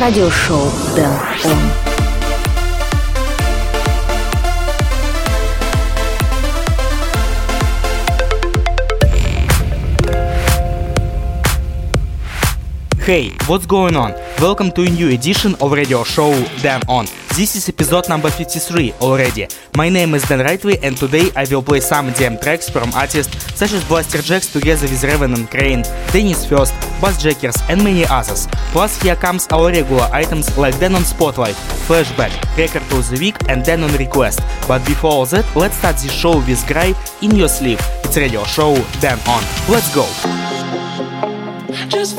радиошоу Дэн Он. Hey, what's going on? Welcome to a new edition of radio show Dan On. This is episode number 53 already. My name is Dan Rightway and today I will play some DM tracks from artists such as Blasterjaxx together with Raven and Kreyn, Dennis First, Bassjackers and many others. Plus here comes our regular items like Dan on Spotlight, Flashback, Record of the Week and Dan on Request. But before all that, let's start this show with Gray in Your Sleep. It's radio show Dan On. Let's go! Just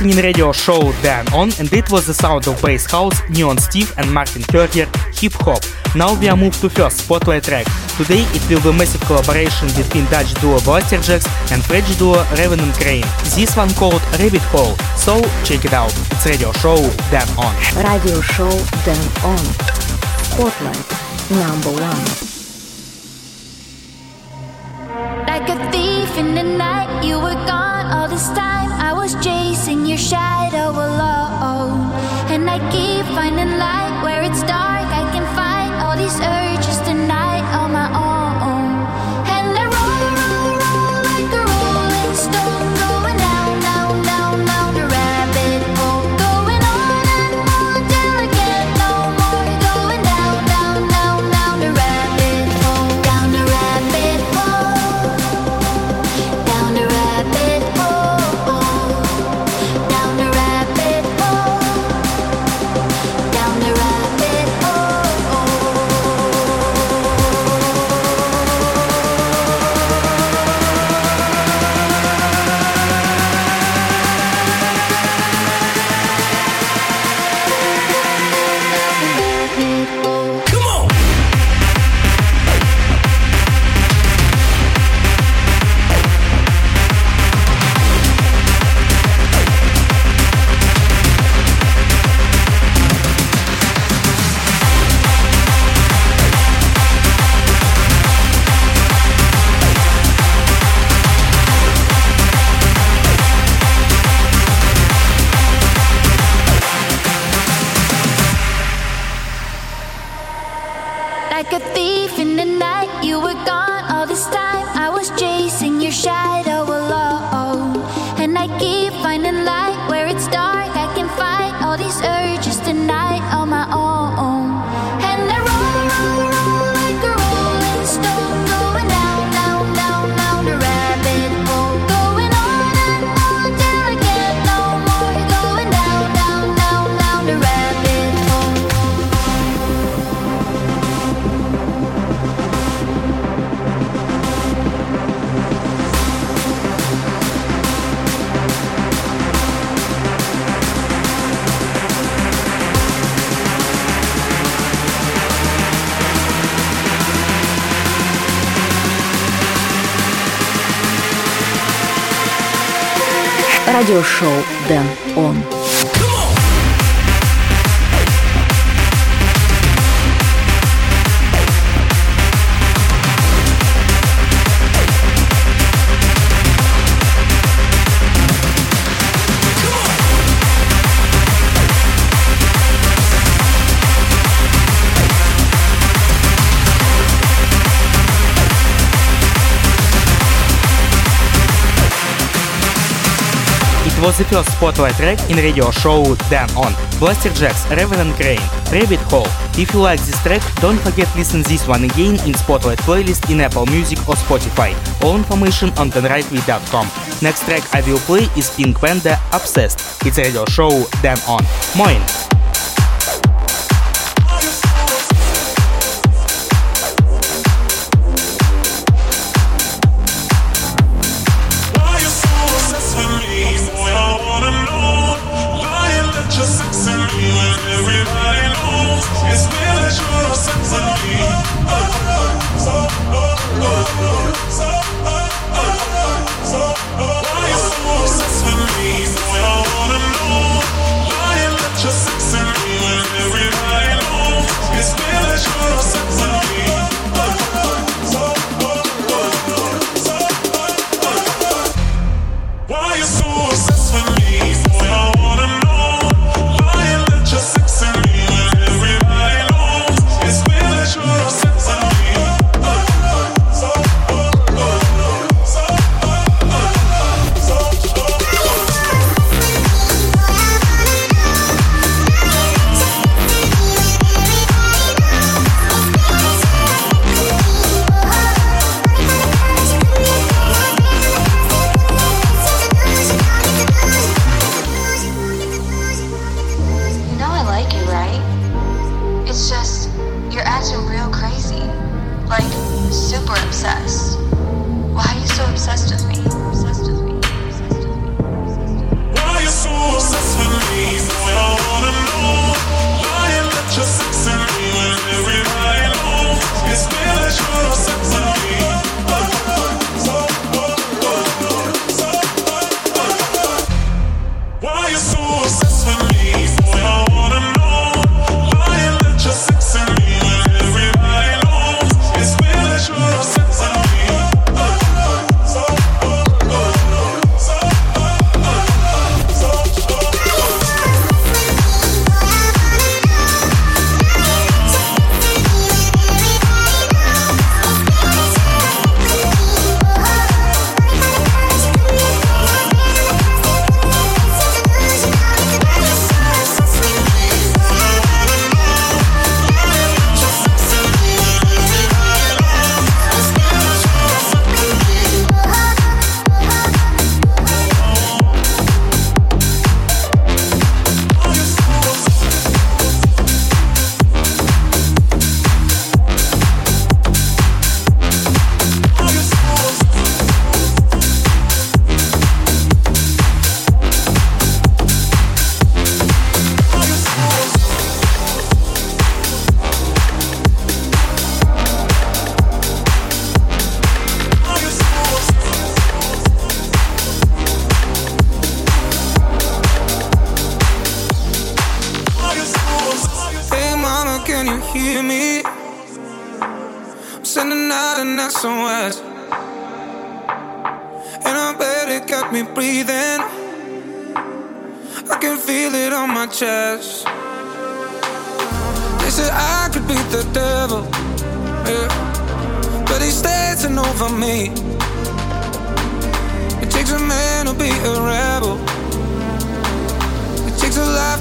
listening radio show Dan On and it was the sound of bass house, neon Steve and Martin Kerger, hip hop. Now we are moved to first spotlight track. Today it will be massive collaboration between Dutch duo Blasterjaxx and French duo Raven and Kreyn. This one called Rabbit Hole. So check it out. It's radio show Dan On. Radio show Dan On. Spotlight number one. Like a thief in the night. your shadow alone, and I keep finding light. 就熟。was the first spotlight track in radio show Dan On, Blasterjaxx, Reverend Crane, Rabbit Hole. If you like this track, don't forget listen this one again in Spotlight playlist in Apple Music or Spotify. All information on danrightway.com. Next track I will play is Pink Panda Obsessed. It's radio show Dan On. Moin!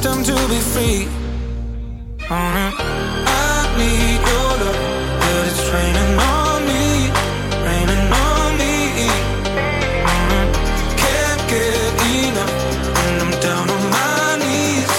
left to be free. Mm-hmm. I need your love, but it's raining on me, raining on me. Mm-hmm. Can't get enough I'm down on my knees.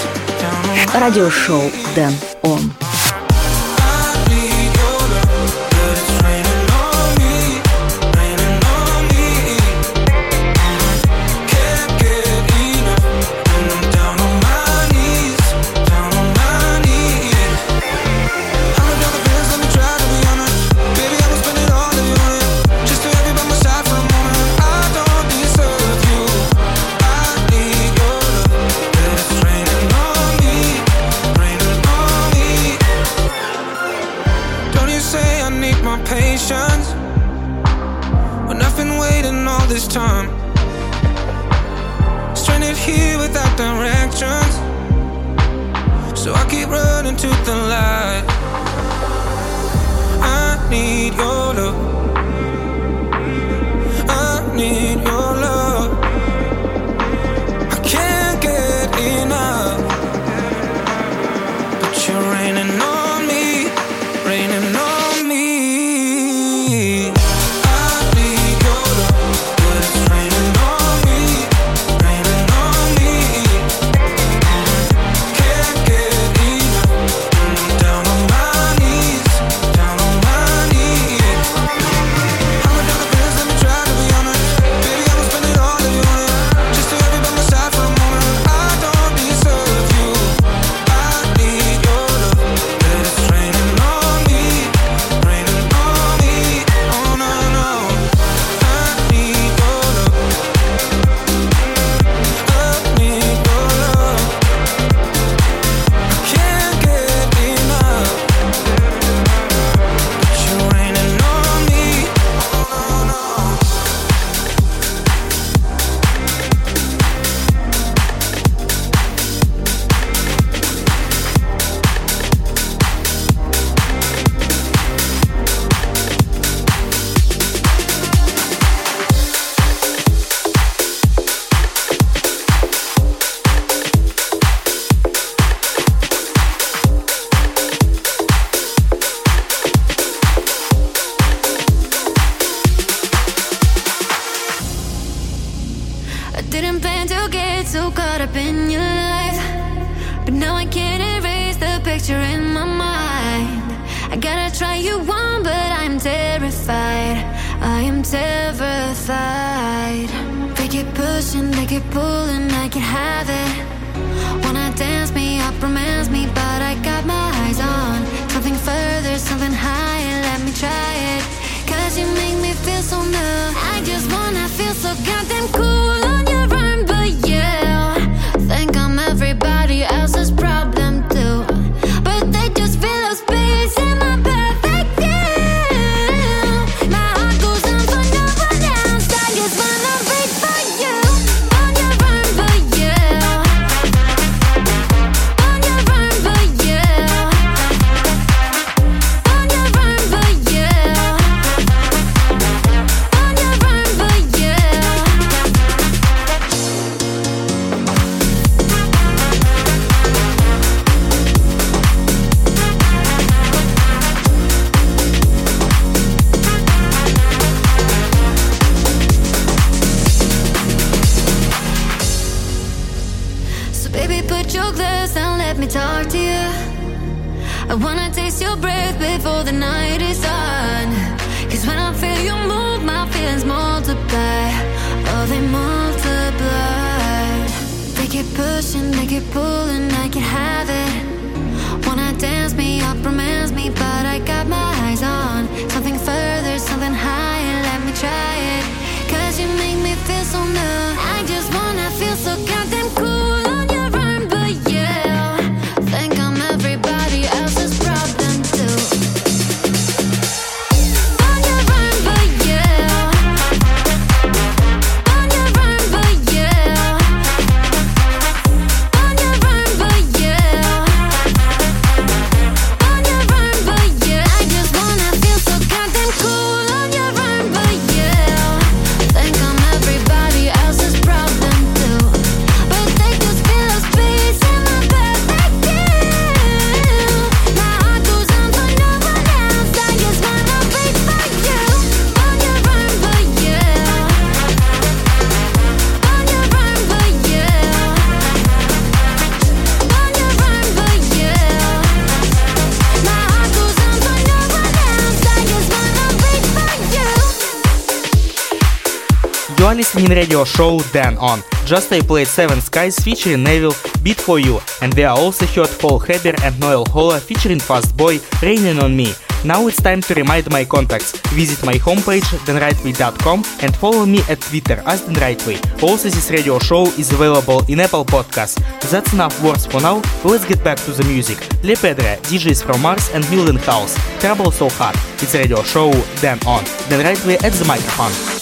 in radio show Dan On. Just I played Seven Skies featuring Neville, Beat For You, and we are also heard Paul Heber and Noel Holler featuring Fast Boy, Raining On Me. Now it's time to remind my contacts. Visit my homepage danrightway.com and follow me at Twitter as danrightway. Also this radio show is available in Apple Podcasts. That's enough words for now, let's get back to the music. Le Pedre, DJs from Mars and Mildenhouse. Trouble So Hard. It's radio show Dan On. Dan Rightway at the microphone.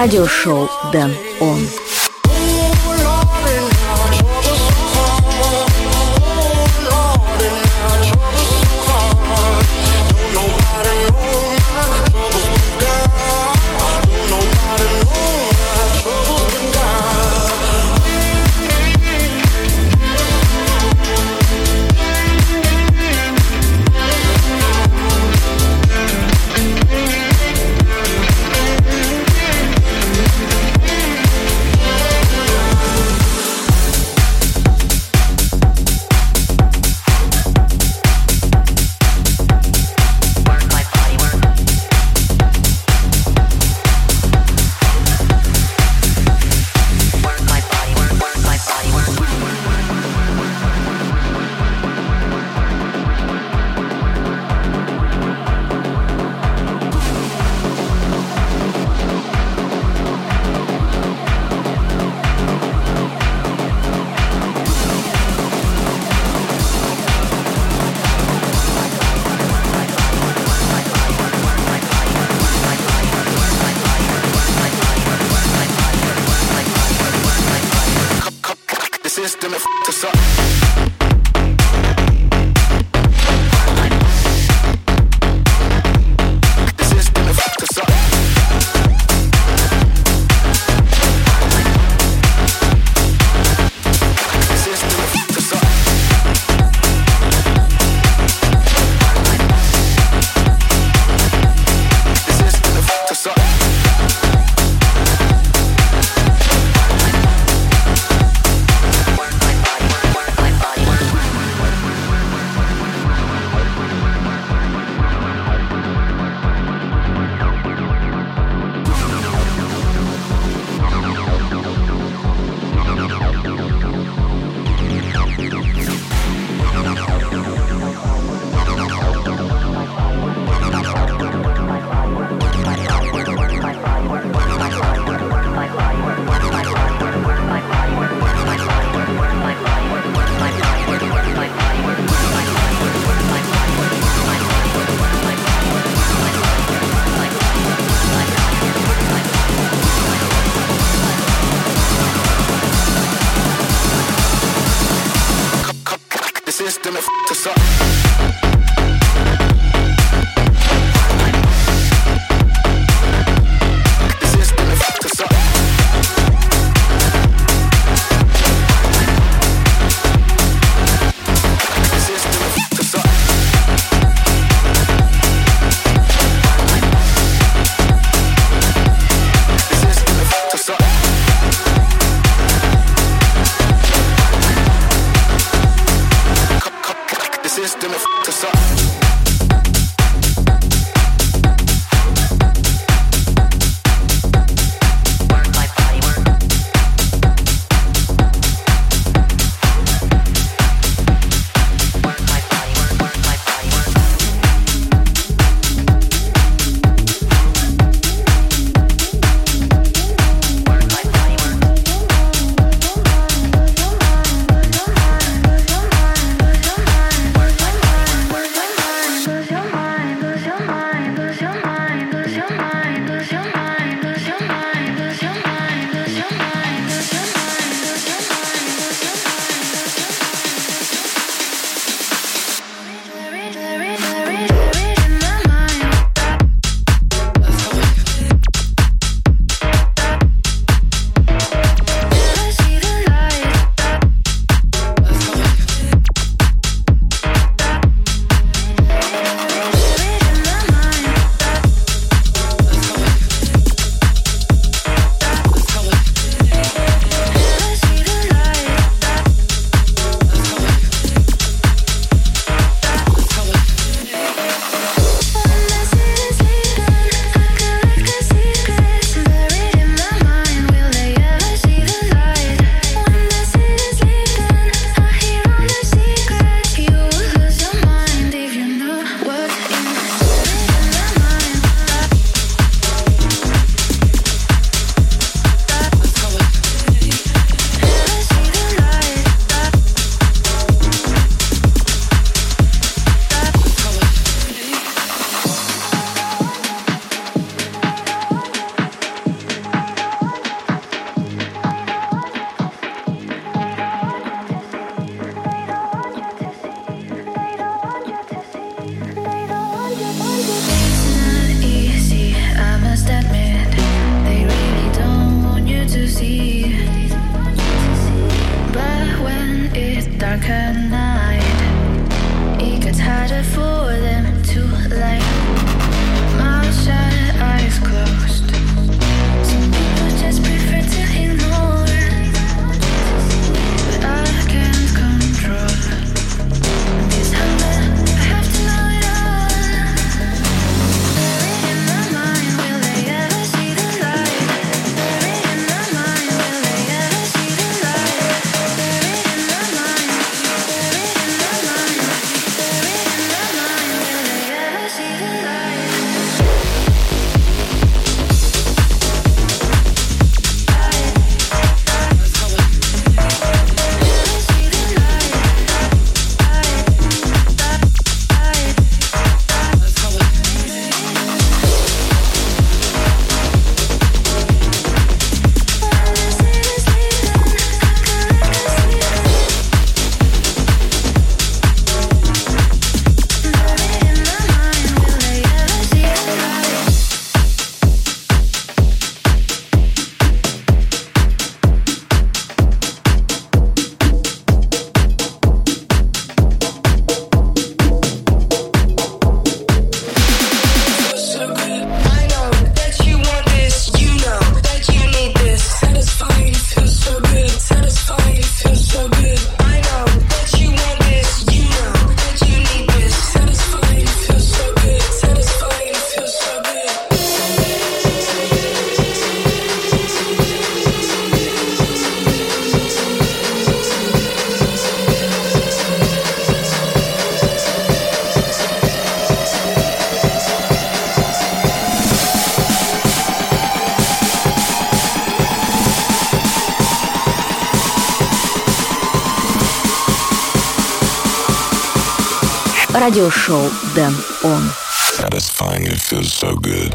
Радиошоу «Дэн Он». Радиошоу Дэн Он. Satisfying, it feels so good.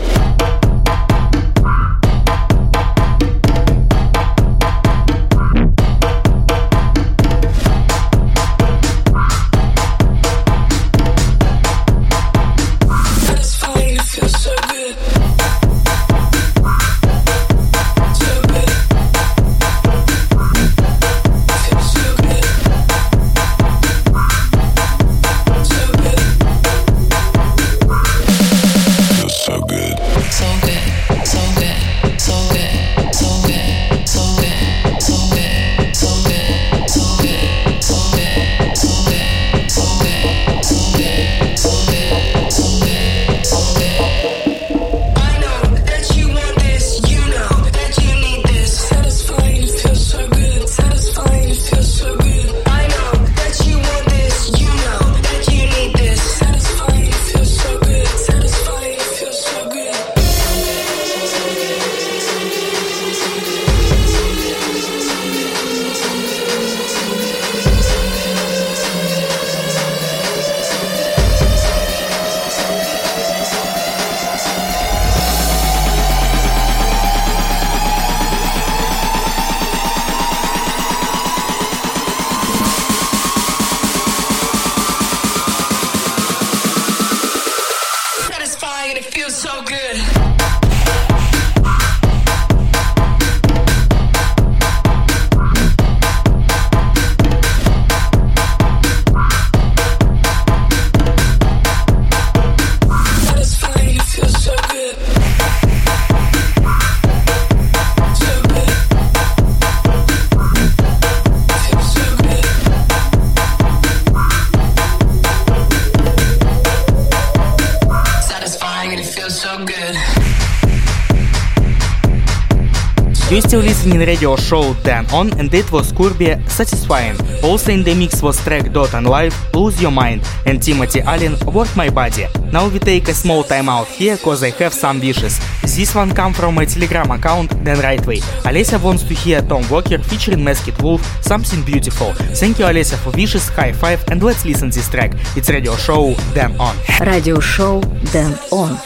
in radio show Dan On and it was Kurbia Satisfying. Also in the mix was track Dot and Life, Lose Your Mind and Timothy Allen Work My Body. Now we take a small time out here cause I have some wishes. This one come from my telegram account Dan Rightway. Alessia wants to hear Tom Walker featuring Masked Wolf Something Beautiful. Thank you Alessia for wishes, high five and let's listen this track. It's radio show Dan On. Radio show Dan On.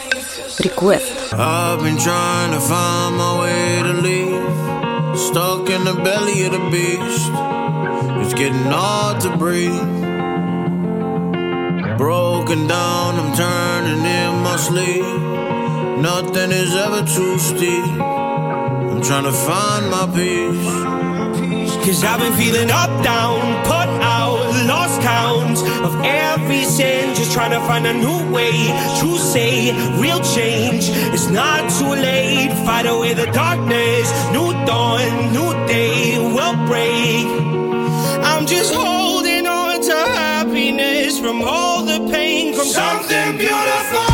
Request. I've been trying to find my way to leave Stuck in the belly of the beast. It's getting hard to breathe. Broken down, I'm turning in my sleep. Nothing is ever too steep. I'm trying to find my peace. Cause I've been feeling up, down, put out, of every sin. Just trying to find a new way to say real change. It's not too late. Fight away the darkness. New dawn, new day will break. I'm just holding on to happiness from all the pain from something beautiful.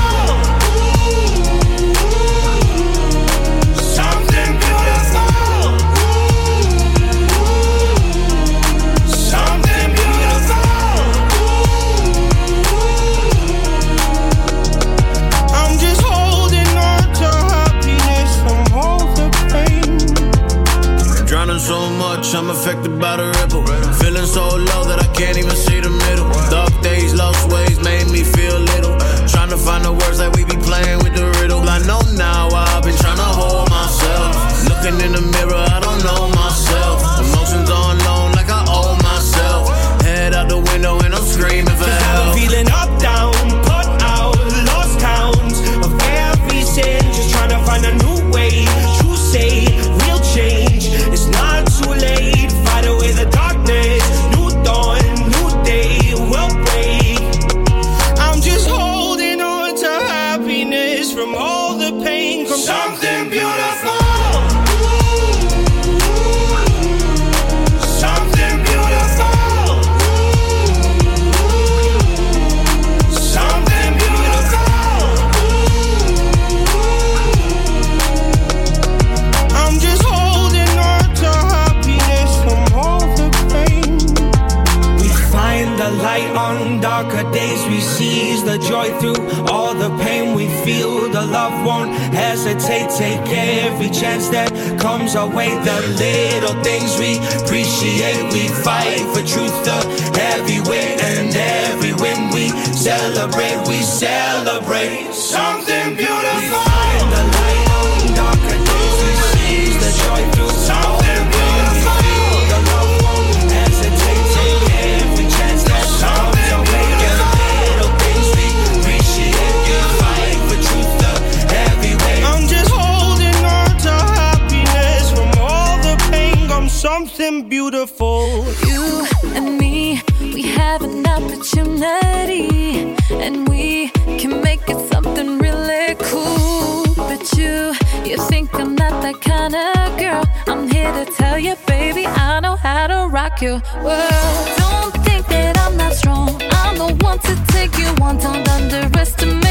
beautiful. You and me, we have an opportunity, and we can make it something really cool. But you, you think I'm not that kind of girl. I'm here to tell you, baby, I know how to rock your world. Don't think that I'm not strong. I'm the one to take you on. Don't underestimate.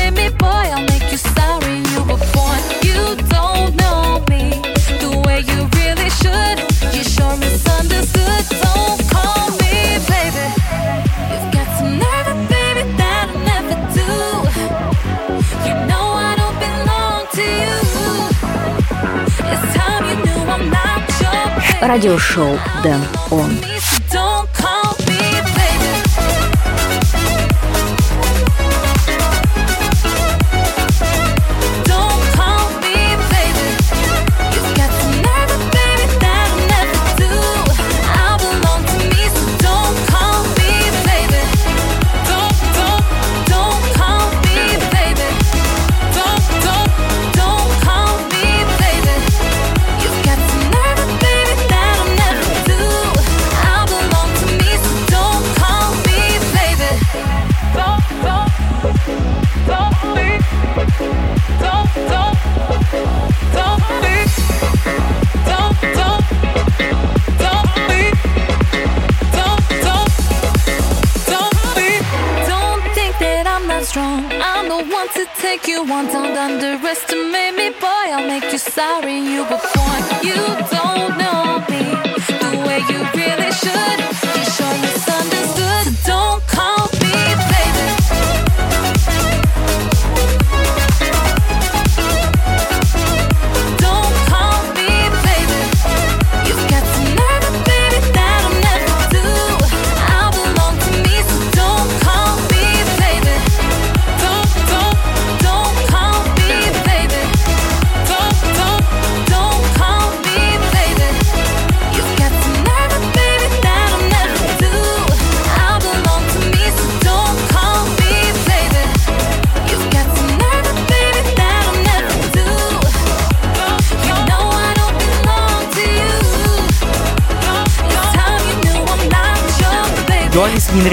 радиошоу «Дэн Он». you want, don't underestimate me, boy. I'll make you sorry you were born. You don't know me the way you really should.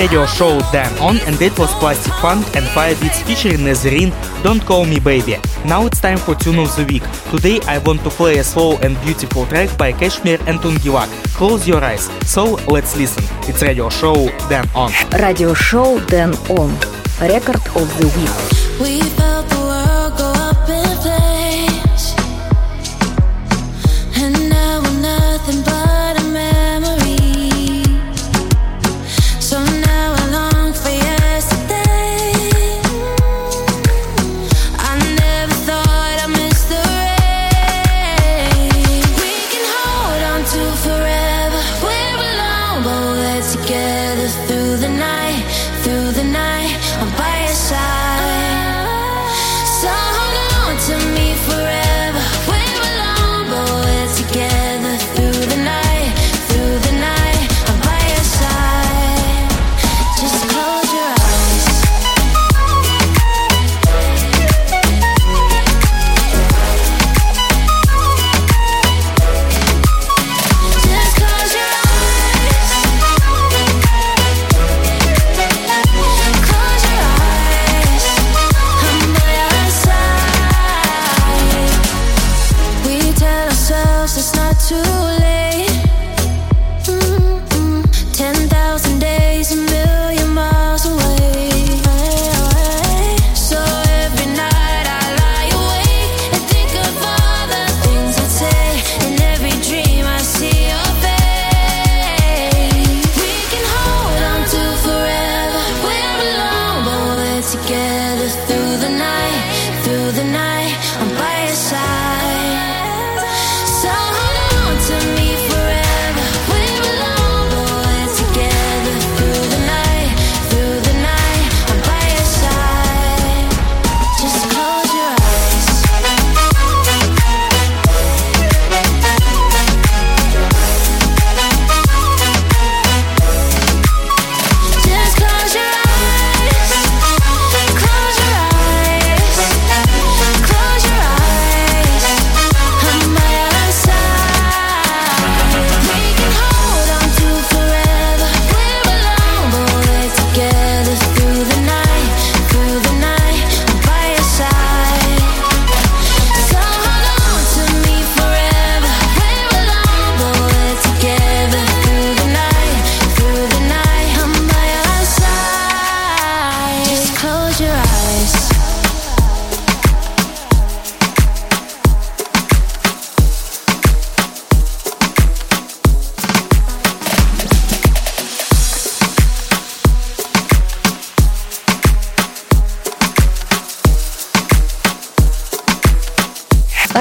radio show Dan On and it was Plastik Funk and Fire Beats featuring Nazarene, Don't Call Me Baby. Now it's time for Tune of the Week. Today I want to play a slow and beautiful track by Kashmir and Tungilak. Close your eyes. So let's listen. It's radio show Dan On. Radio show Dan On. Record of the Week. We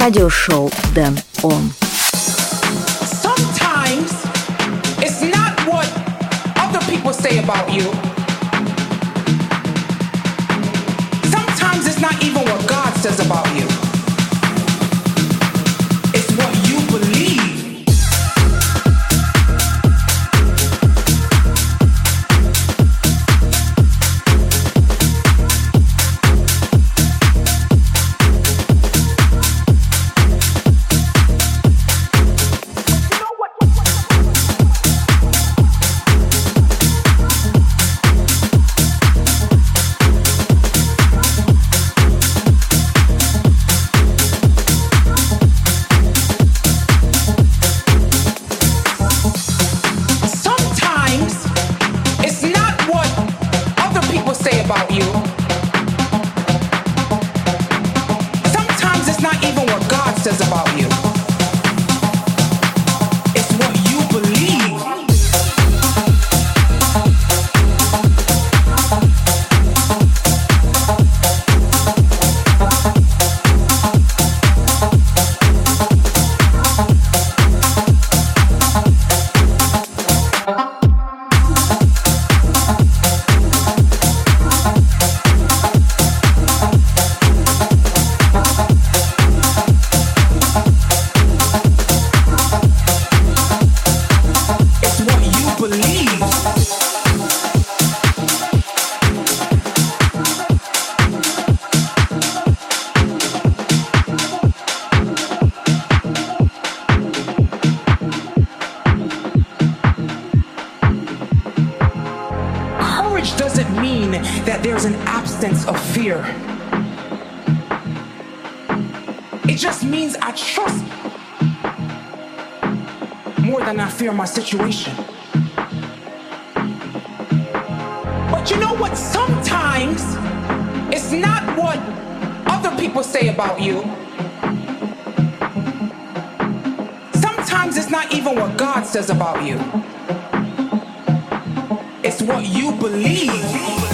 радиошоу Дэн Он. Sometimes it's not what other people say about you. I not fear my situation? But you know what? Sometimes it's not what other people say about you. Sometimes it's not even what God says about you. It's what you believe.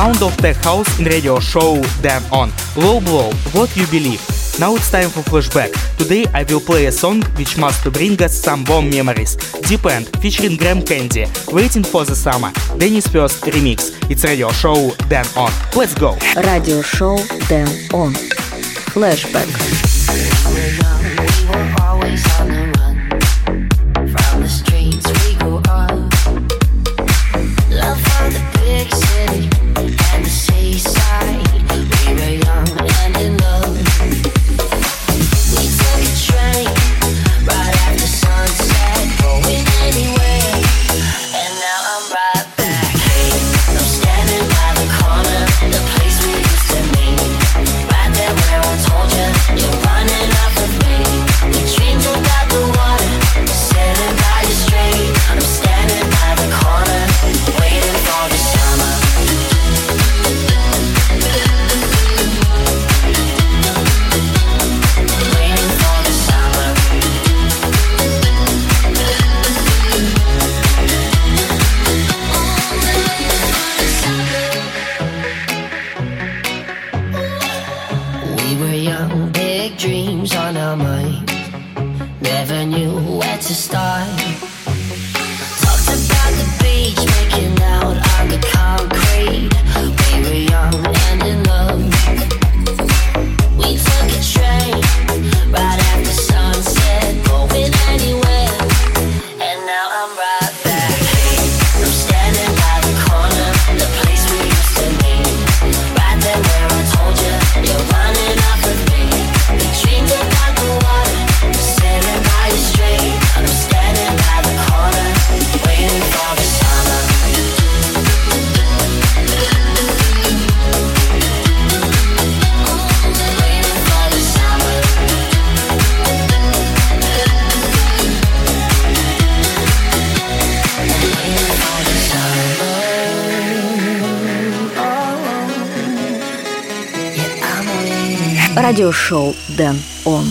sound of tech house in radio show Dan On Low Blow, What You Believe. Now it's time for flashback. Today I will play a song which must bring us some warm memories. Deepend featuring Graham Candy, Waiting for the Summer, Dennis First remix. It's radio show Dan On. Let's go! Radio show Dan On. Flashback. радиошоу Дэн Он.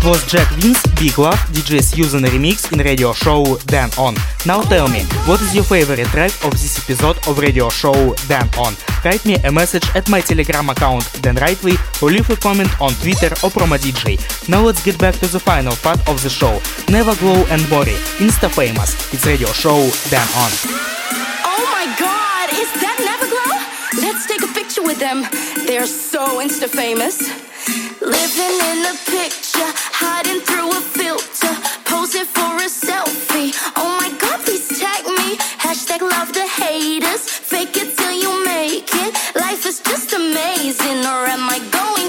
It was Jack Vince, Big Love, DJ Susan remix in radio show Dan On. Now tell me, what is your favorite track of this episode of radio show Dan On? Write me a message at my telegram account Dan Rightway or leave a comment on Twitter or Promo DJ. Now let's get back to the final part of the show. Never Glow and Body, Insta Famous. It's radio show Dan On. Oh my god, is that Never Glow? Let's take a picture with them. They're so insta famous. Living in a picture, hiding through a filter, posing for a selfie. Oh my god, please tag me. Hashtag love the haters. Fake it till you make it. Life is just amazing, or am I going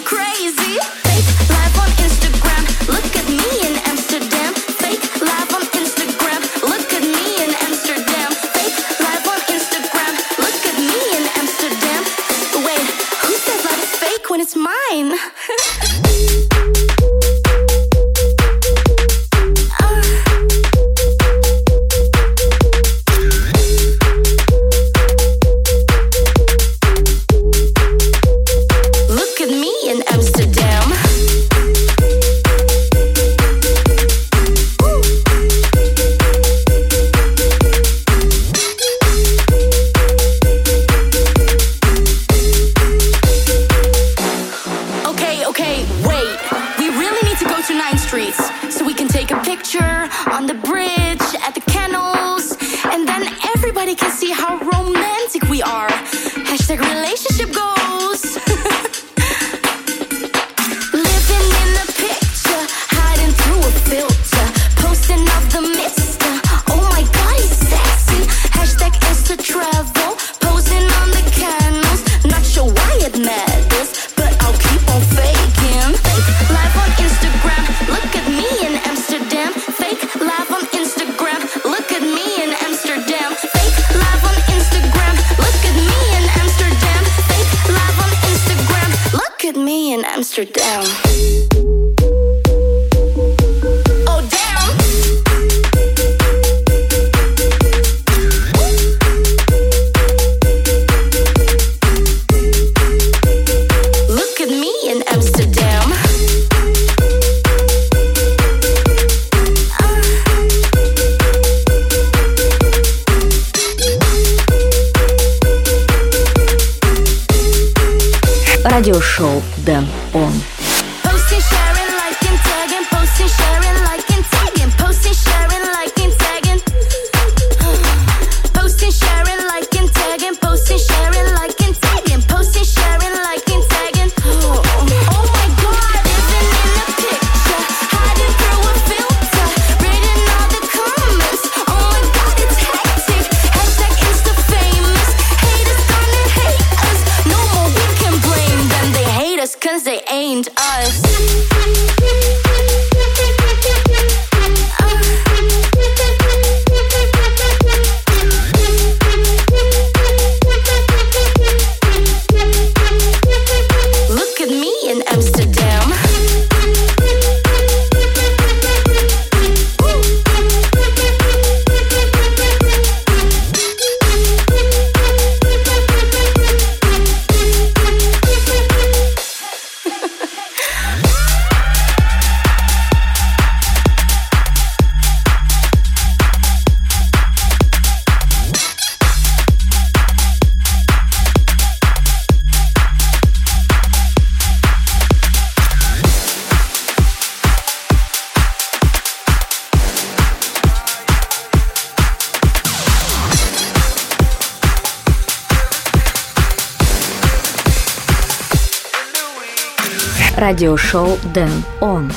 Radio show Dan Он.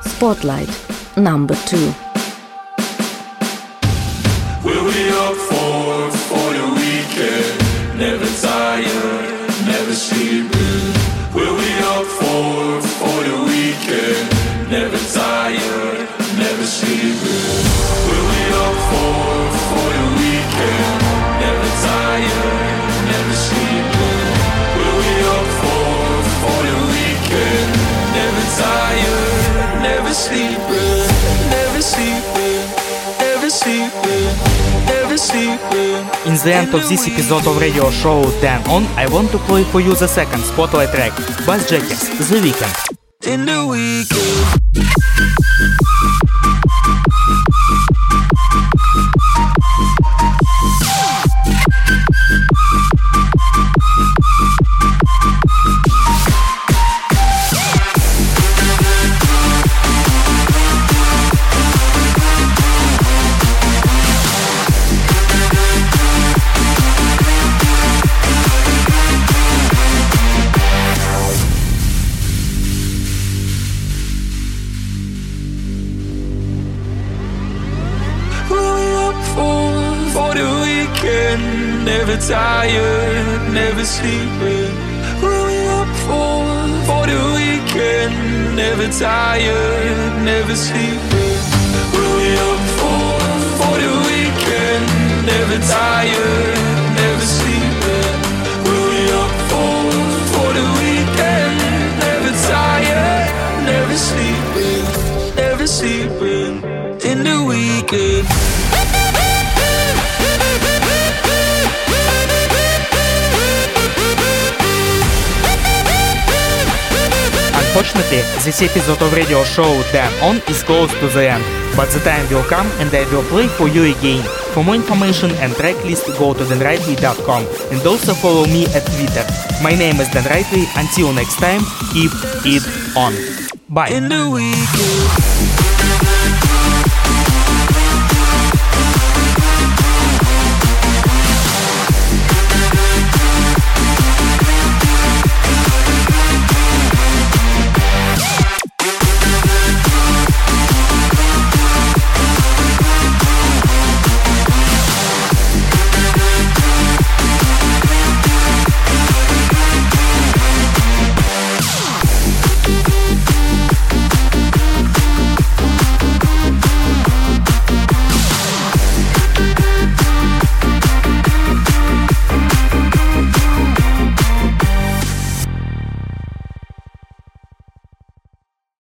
Spotlight number two. In the end of this episode of radio show Dan On, I want to play for you the second spotlight track, Bassjackers, The Weekend. in the weekend. Tired, never sleeping. What we up for? For the weekend. Never tired, never sleeping. What we up for? For the weekend. Never tired, never sleeping. What we up for? For the weekend. Never tired, never sleeping. Never sleeping in the weekend. Unfortunately, this episode of radio show Dan On is close to the end, but the time will come and I will play for you again. For more information and track list, go to danrightway.com and also follow me at Twitter. My name is Dan Rightway. Until next time, keep it on. Bye.